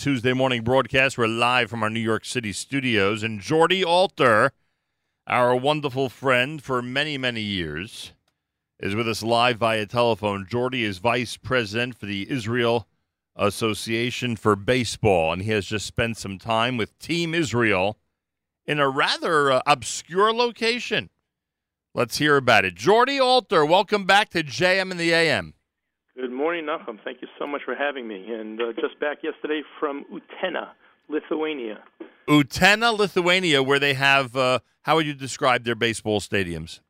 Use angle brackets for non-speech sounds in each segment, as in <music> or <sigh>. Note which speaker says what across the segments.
Speaker 1: Tuesday morning broadcast. We're live from our New York City studios. And Jordy Alter, our wonderful friend for many, many years, is with us live via telephone. Jordy is vice president for the Israel Association for Baseball, and he has just spent some time with Team Israel in a rather uh, obscure location. Let's hear about it. Jordy Alter, welcome back to JM in the AM.
Speaker 2: Good morning, Nachum. Thank you so much for having me. And uh, just back yesterday from Utena, Lithuania.
Speaker 1: Utena, Lithuania, where they have, uh, how would you describe their baseball stadiums?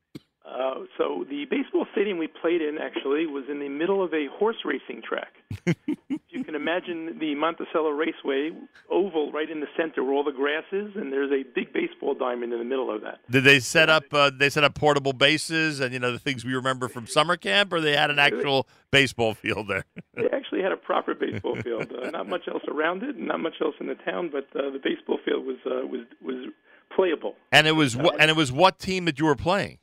Speaker 2: Uh, so the baseball stadium we played in actually was in the middle of a horse racing track. <laughs> you can imagine the Monticello Raceway oval right in the center where all the grass is, and there's a big baseball diamond in the middle of that.
Speaker 1: Did they set up? Uh, they set up portable bases and you know the things we remember from summer camp, or they had an actual baseball field there. <laughs>
Speaker 2: they actually had a proper baseball field. Uh, not much else around it, and not much else in the town, but uh, the baseball field was uh, was was playable.
Speaker 1: And it was wh- and it was what team that you were playing?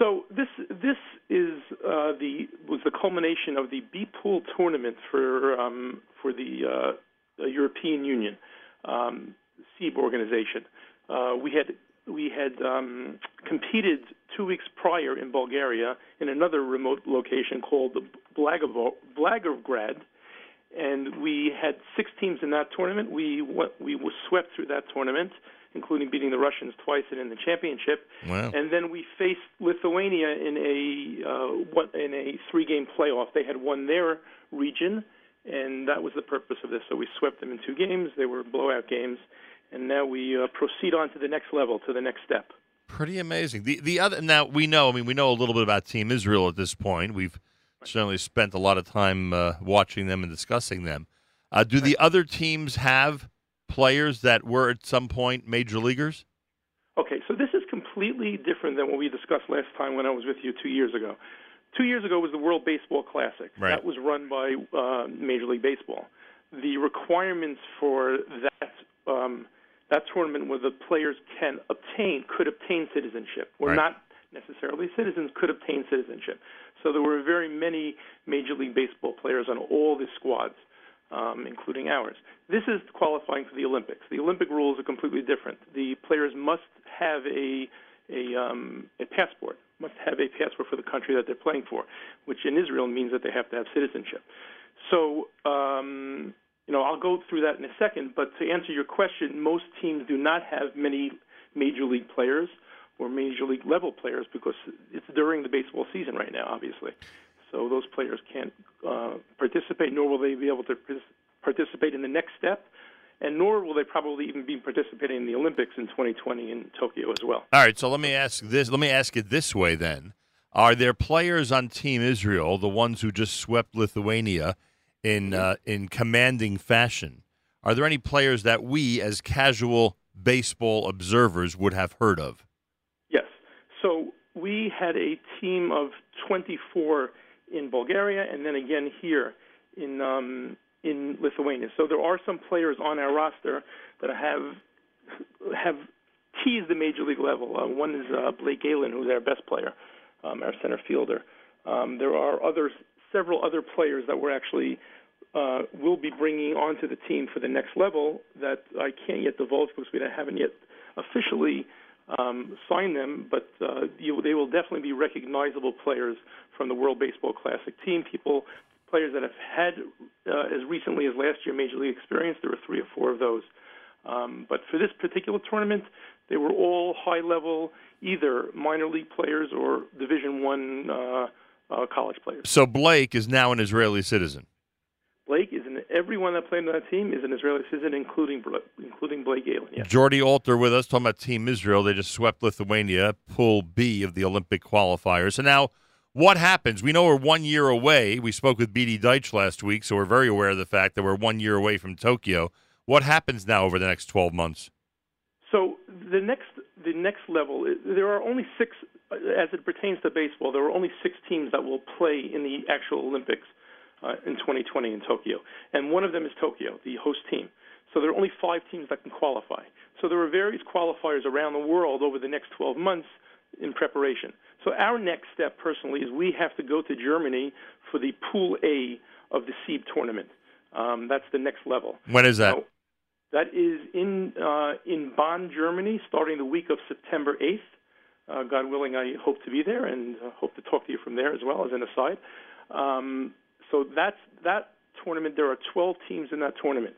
Speaker 2: So this this is uh, the was the culmination of the B pool tournament for um, for the, uh, the, European Union um, SEAB organization. Uh, we had we had um, competed two weeks prior in Bulgaria in another remote location called Blagoevgrad, and we had six teams in that tournament. We went, we were swept through that tournament including beating the Russians twice and in the championship.
Speaker 1: Wow.
Speaker 2: And then we faced Lithuania in a uh, in a three-game playoff. They had won their region, and that was the purpose of this. So we swept them in two games. They were blowout games, and now we uh, proceed on to the next level, to the next step.
Speaker 1: Pretty amazing. The the other now we know. I mean, we know a little bit about Team Israel at this point. We've certainly spent a lot of time uh, watching them and discussing them. Uh, do the other teams have players that were at some point major leaguers?
Speaker 2: Okay, so this is completely different than what we discussed last time when I was with you two years ago. Two years ago was the World Baseball Classic.
Speaker 1: Right.
Speaker 2: That was run by uh, Major League Baseball. The requirements for that um, that tournament where the players can obtain could obtain citizenship, or
Speaker 1: right.
Speaker 2: not necessarily citizens could obtain citizenship. So there were very many Major League Baseball players on all the squads um, including ours. This is qualifying for the Olympics. The Olympic rules are completely different. The players must have a a, um, a passport, must have a passport for the country that they're playing for, which in Israel means that they have to have citizenship. So, um, you know, I'll go through that in a second. But to answer your question, most teams do not have many major league players or major league level players because it's during the baseball season right now, obviously so those players can't uh, participate, nor will they be able to participate in the next step, and nor will they probably even be participating in the Olympics in 2020 in Tokyo as well.
Speaker 1: All right, so let me ask this. Let me ask it this way then: Are there players on Team Israel, the ones who just swept Lithuania in uh, in commanding fashion? Are there any players that we, as casual baseball observers, would have heard of?
Speaker 2: Yes. So we had a team of 24 in Bulgaria and then again here in um, in Lithuania. So there are some players on our roster that have have teased the major league level. Uh, one is uh, Blake Gailen, who's our best player, um, our center fielder. Um, there are others, several other players that we're actually uh, will be bringing onto the team for the next level that I can't yet divulge because we haven't yet officially um, sign them, but uh, you, they will definitely be recognizable players from the World Baseball Classic team. People, players that have had uh, as recently as last year major league experience. There were three or four of those. Um, but for this particular tournament, they were all high level, either minor league players or Division One uh, uh, college players.
Speaker 1: So Blake is now an Israeli citizen.
Speaker 2: Blake everyone that played on that team is an Israeli citizen, including including Blake Gailen. Yeah.
Speaker 1: Jordy Alter with us talking about Team Israel. They just swept Lithuania, Pool B of the Olympic qualifiers. So now, what happens? We know we're one year away. We spoke with BD Deitch last week, so we're very aware of the fact that we're one year away from Tokyo. What happens now over the next twelve months?
Speaker 2: So the next the next level, there are only six, as it pertains to baseball. There are only six teams that will play in the actual Olympics uh, in 2020 in Tokyo, and one of them is Tokyo, the host team. So there are only five teams that can qualify. So there are various qualifiers around the world over the next 12 months in preparation. So our next step, personally, is we have to go to Germany for the Pool A of the SEAB tournament. Um, that's the next level.
Speaker 1: When is that?
Speaker 2: Now, that is in uh, in Bonn, Germany, starting the week of September 8th. Uh, God willing, I hope to be there and uh, hope to talk to you from there as well as an aside. Um, so that's that tournament. There are 12 teams in that tournament.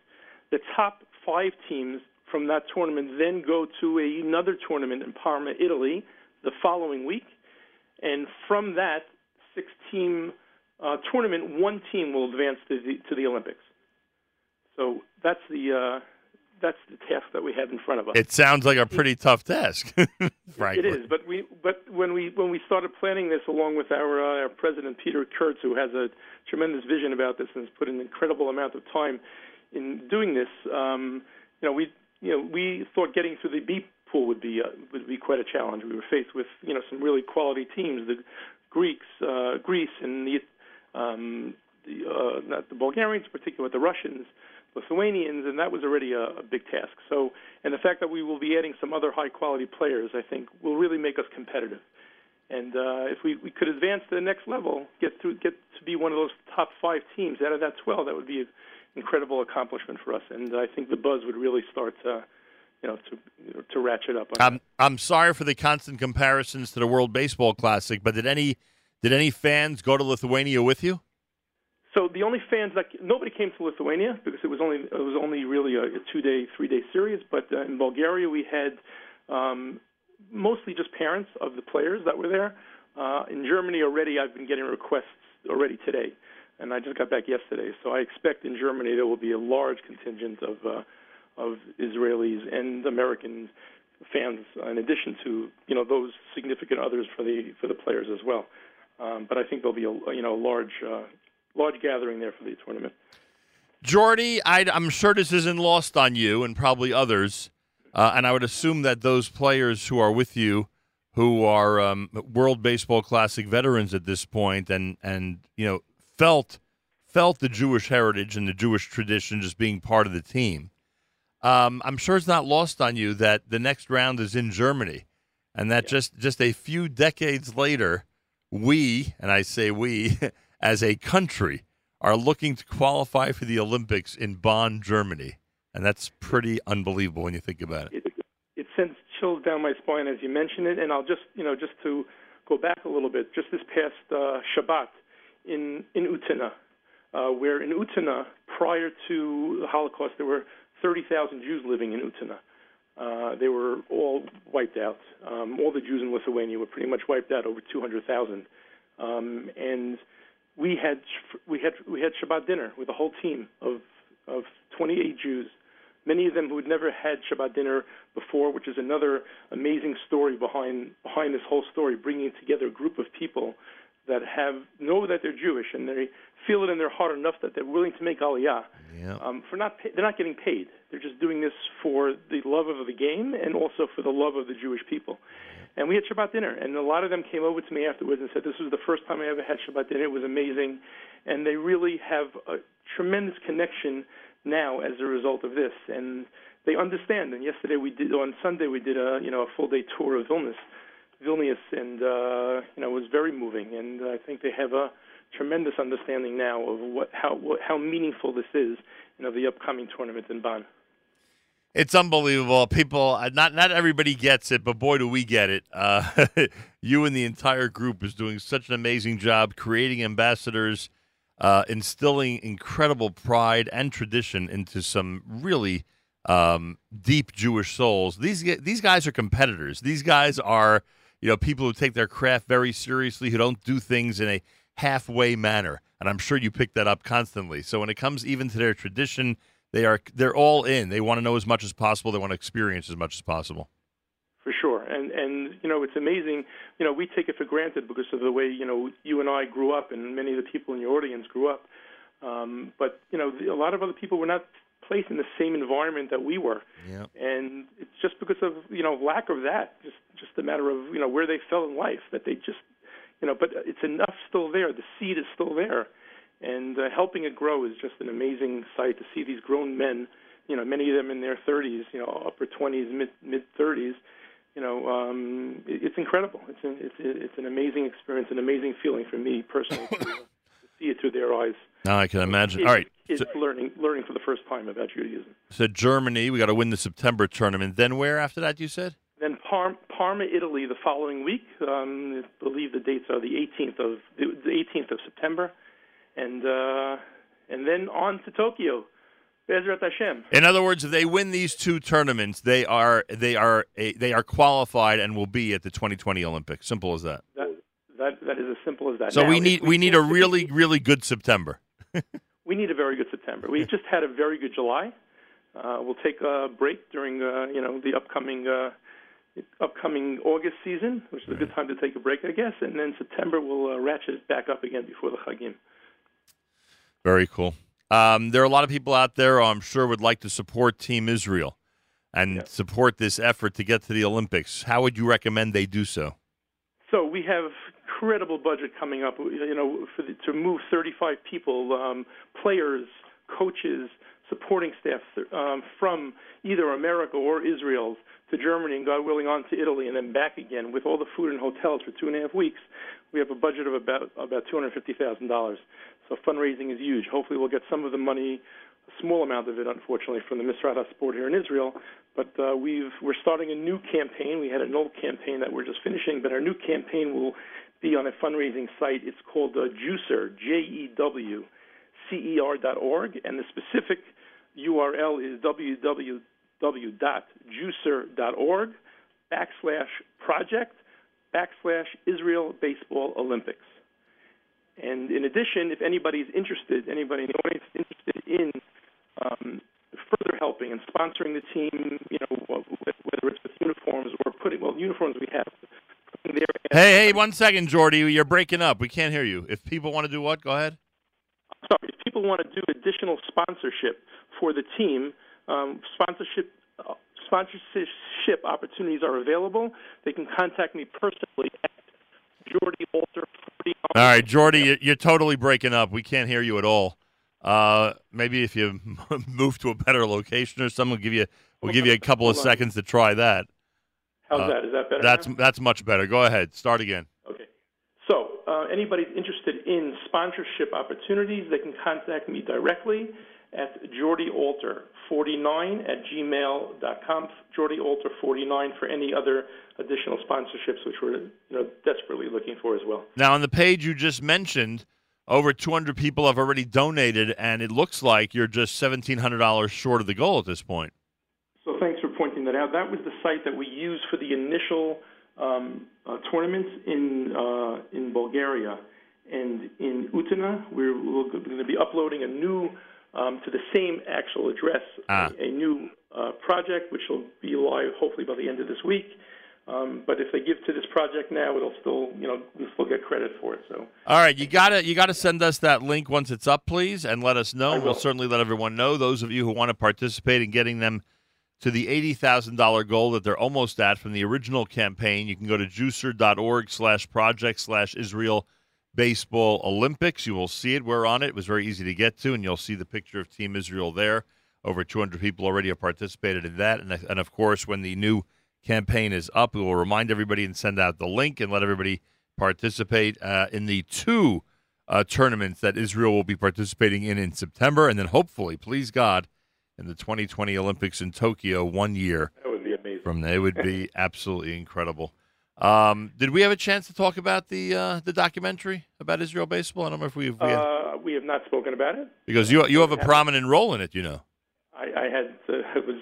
Speaker 2: The top five teams from that tournament then go to a, another tournament in Parma, Italy, the following week, and from that six-team uh, tournament, one team will advance to the, to the Olympics. So that's the uh, that's the task that we have in front of us.
Speaker 1: It sounds like a pretty tough task, <laughs> frankly.
Speaker 2: It is, but we but when we when we started planning this, along with our uh, our president Peter Kurz, who has a tremendous vision about this and has put an incredible amount of time in doing this, um, you know, we you know we thought getting through the B pool would be uh, would be quite a challenge. We were faced with you know some really quality teams, the Greeks, uh, Greece, and the um, uh, not the Bulgarians, in particular, the Russians. Lithuanians, and that was already a, a big task. So, and the fact that we will be adding some other high-quality players, I think, will really make us competitive. And uh, if we, we could advance to the next level, get to get to be one of those top five teams out of that 12, that would be an incredible accomplishment for us. And I think the buzz would really start to, you know, to to ratchet up.
Speaker 1: I'm I'm sorry for the constant comparisons to the World Baseball Classic, but did any did any fans go to Lithuania with you?
Speaker 2: So the only fans that nobody came to Lithuania because it was only it was only really a, a two day, three day series. But uh, in Bulgaria, we had um, mostly just parents of the players that were there. Uh, in Germany, already I've been getting requests already today, and I just got back yesterday. So I expect in Germany there will be a large contingent of uh, of Israelis and American fans, in addition to you know those significant others for the for the players as well. Um, but I think there'll be a you know a large uh, large gathering there for the tournament.
Speaker 1: Jordy, i am sure this isn't lost on you and probably others, uh, and I would assume that those players who are with you, who are um, World Baseball Classic veterans at this point, and and you know felt felt the Jewish heritage and the Jewish tradition just being part of the team. Um, I'm sure it's not lost on you that the next round is in Germany, and that yeah. just just a few decades later, we and I say we. <laughs> as a country are looking to qualify for the Olympics in Bonn, Germany. And that's pretty unbelievable when you think about
Speaker 2: it. It, it sends chills down my spine as you mention it. And I'll just, you know, just to go back a little bit, just this past uh, Shabbat in, in Utena, uh, where in Utena, prior to the Holocaust, there were 30,000 Jews living in Utena. Uh, they were all wiped out. Um, all the Jews in Lithuania were pretty much wiped out, over 200,000. Um, and we had we had we had Shabbat dinner with a whole team of of 28 Jews, many of them who had never had Shabbat dinner before, which is another amazing story behind behind this whole story, bringing together a group of people that have know that they're Jewish and they feel it in their heart enough that they're willing to make aliyah.
Speaker 1: Yeah.
Speaker 2: Um, for not pay, they're not getting paid. They're just doing this for the love of the game and also for the love of the Jewish people. And we had Shabbat dinner, and a lot of them came over to me afterwards and said, "This was the first time I ever had Shabbat dinner. It was amazing," and they really have a tremendous connection now as a result of this, and they understand. And yesterday we did, on Sunday we did a you know a full day tour of Vilnius, Vilnius, and uh, you know it was very moving. And I think they have a tremendous understanding now of what how what, how meaningful this is, you know, the upcoming tournament in Bonn.
Speaker 1: It's unbelievable. People, uh, not not everybody gets it, but boy, do we get it. Uh, <laughs> you and the entire group is doing such an amazing job creating ambassadors, uh, instilling incredible pride and tradition into some really um, deep Jewish souls. These these guys are competitors. These guys are you know people who take their craft very seriously, who don't do things in a halfway manner. And I'm sure you pick that up constantly. So when it comes even to their tradition they are they're all in. They want to know as much as possible. They want to experience as much as possible.
Speaker 2: For sure, and and you know it's amazing. You know we take it for granted because of the way you know you and I grew up, and many of the people in your audience grew up. Um, but you know a lot of other people were not placed in the same environment that we were,
Speaker 1: yeah.
Speaker 2: and it's just because of you know lack of that. Just just a matter of you know where they fell in life that they just you know. But it's enough still there. The seed is still there and uh, helping it grow is just an amazing sight to see these grown men, you know, many of them in their 30s, you know, upper 20s, mid mid 30s. You know, um, it, it's incredible. It's an, it's it's an amazing experience, an amazing feeling for me personally to, to see it through their eyes.
Speaker 1: Now I can imagine.
Speaker 2: Kids,
Speaker 1: All right.
Speaker 2: kids
Speaker 1: So,
Speaker 2: learning learning for the first time about Judaism.
Speaker 1: so Germany, we got to win the September tournament. Then where after that? You said.
Speaker 2: Then Par- Parma, Italy, the following week. Um, I believe the dates are the 18th of the 18th of September, and uh, and then on to Tokyo. Bezrat Hashem.
Speaker 1: In other words, if they win these two tournaments, they are they are a, they are qualified and will be at the 2020 Olympics. Simple as that.
Speaker 2: That that that is as simple as that.
Speaker 1: So
Speaker 2: Now,
Speaker 1: we need we need a really really good September. <laughs>
Speaker 2: we need a very good September. We just had a very good July. Uh, we'll take a break during uh, you know the upcoming uh, upcoming August season, which is a good time to take a break, I guess. And then September we'll uh, ratchet it back up again before the Chagim.
Speaker 1: Very cool. Um, there are a lot of people out there, I'm sure, would like to support Team Israel and support this effort to get to the Olympics. How would you recommend they do so?
Speaker 2: So we have incredible budget coming up. You know, for the, to move 35 people, um, players, coaches, supporting staff um, from either America or Israel to Germany and God willing on to Italy and then back again with all the food and hotels for two and a half weeks. We have a budget of about about two hundred fifty thousand dollars. So fundraising is huge. Hopefully, we'll get some of the money, a small amount of it, unfortunately, from the Misrat Sport here in Israel. But uh, we've we're starting a new campaign. We had an old campaign that we're just finishing, but our new campaign will be on a fundraising site. It's called uh, Jewcer, J E W C E R dot org, and the specific URL is www.jewcer.org backslash project backslash Israel Baseball Olympics. And in addition, if anybody's interested, anybody in the audience is interested in um, further helping and sponsoring the team, you know, whether it's with uniforms or putting, well, uniforms we have.
Speaker 1: Hey, hey, one second, Jordy. You're breaking up. We can't hear you. If people want to do what, go ahead.
Speaker 2: sorry, if people want to do additional sponsorship for the team, um, sponsorship uh, sponsorship opportunities are available. They can contact me personally at Jordy. 40
Speaker 1: All right, Jordy, you- you're totally breaking up. We can't hear you at all. Uh, maybe if you <laughs> move to a better location or something, we'll give you we'll give you a couple of
Speaker 2: on.
Speaker 1: seconds to try that.
Speaker 2: How's
Speaker 1: Uh,
Speaker 2: that? Is that better?
Speaker 1: That's
Speaker 2: now?
Speaker 1: that's much better. Go ahead. Start again.
Speaker 2: Okay. So, uh, anybody interested in sponsorship opportunities, they can contact me directly at jordyorter49 at gmail.com. jordyorter49 for any other additional sponsorships, which we're you know, desperately looking for as well.
Speaker 1: Now, on the page you just mentioned, over 200 people have already donated, and it looks like you're just $1,700 short of the goal at this point.
Speaker 2: So thanks for pointing that out. That was the site that we used for the initial um, uh, tournaments in uh, in Bulgaria and in Utena. We're, we're going to be uploading a new um, to the same actual address
Speaker 1: Ah.
Speaker 2: a, a new uh, project, which will be live hopefully by the end of this week. Um, but if they give to this project now, it'll still you know we'll still get credit for it. So
Speaker 1: All right, you gotta you gotta send us that link once it's up, please, and let us know. We'll certainly let everyone know. Those of you who want to participate in getting them to the eighty thousand dollar goal that they're almost at from the original campaign, you can go to jewcer.org slash project slash Israel Baseball Olympics. You will see it. We're on it. It was very easy to get to, and you'll see the picture of Team Israel there. Over 200 people already have participated in that, and, and of course, when the new campaign is up, we will remind everybody and send out the link and let everybody participate uh, in the two uh, tournaments that Israel will be participating in in September, and then hopefully, please God, in the 2020 Olympics in Tokyo one year
Speaker 2: that would be amazing.
Speaker 1: from there. It would be absolutely incredible. Um, did we have a chance to talk about the uh, the documentary about Israel baseball? I don't know if we've, we
Speaker 2: Uh, we have not spoken about it.
Speaker 1: because you you have a prominent role in it, you know.
Speaker 2: I, I had uh, <laughs> it was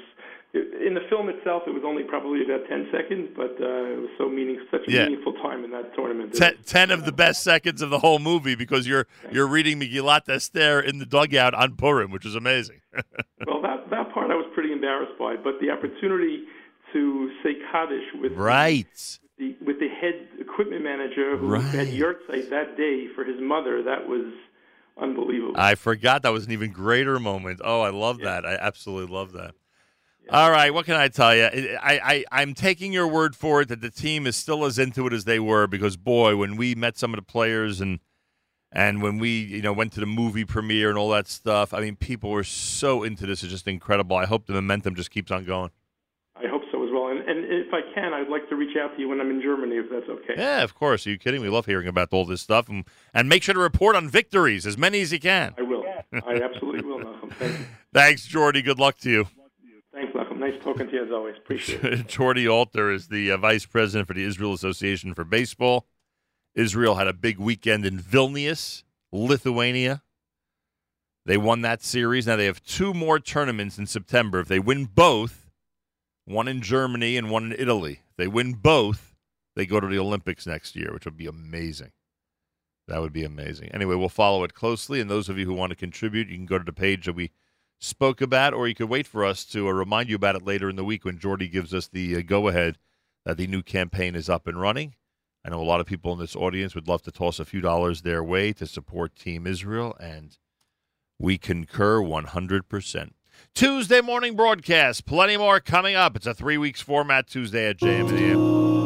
Speaker 2: in the film itself. It was only probably about ten seconds, but uh, it was so meaning such a
Speaker 1: Yeah.
Speaker 2: meaningful time in that tournament.
Speaker 1: Ten, ten of the best seconds of the whole movie because you're you're reading Megillat Esther in the dugout on Purim, which is amazing. <laughs>
Speaker 2: Well, that that part I was pretty embarrassed by, but the opportunity to say Kaddish with
Speaker 1: right.
Speaker 2: The with the head equipment manager who
Speaker 1: Right.
Speaker 2: had Yahrzeit that day for his mother, that was unbelievable.
Speaker 1: I forgot that was an even greater moment. Oh, I love that. I absolutely love that. All right, what can I tell you? I, I, I'm taking your word for it that the team is still as into it as they were because, boy, when we met some of the players and and when we you know went to the movie premiere and all that stuff, I mean, people were so into this. It's just incredible. I hope the momentum just keeps on going.
Speaker 2: I hope so as well. And, if I can, I'd like to reach out to you when I'm in Germany, if that's okay.
Speaker 1: Yeah, of course. Are you kidding? We love hearing about all this stuff. And, and make sure to report on victories, as many as you can.
Speaker 2: I will. I absolutely will, Nachum. Thank. <laughs>
Speaker 1: Thanks, Jordy. Good luck to you.
Speaker 2: Thanks, Nachum. Nice talking to you as always. Appreciate it. <laughs>
Speaker 1: Jordy Alter is the uh, vice president for the Israel Association for Baseball. Israel had a big weekend in Vilnius, Lithuania. They won that series. Now they have two more tournaments in September. If they win both, one in Germany and one in Italy, they win both, they go to the Olympics next year, which would be amazing. That would be amazing. Anyway, we'll follow it closely. And those of you who want to contribute, you can go to the page that we spoke about, or you could wait for us to uh, remind you about it later in the week when Jordy gives us the uh, go ahead that the new campaign is up and running. I know a lot of people in this audience would love to toss a few dollars their way to support Team Israel, and we concur 100%. Tuesday morning broadcast. Plenty more coming up. It's a three weeks format Tuesday at JM